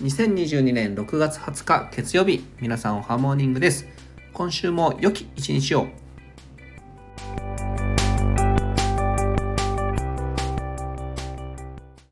2022年6月20日月曜日皆さんおハモーニングです。今週も良き一日を。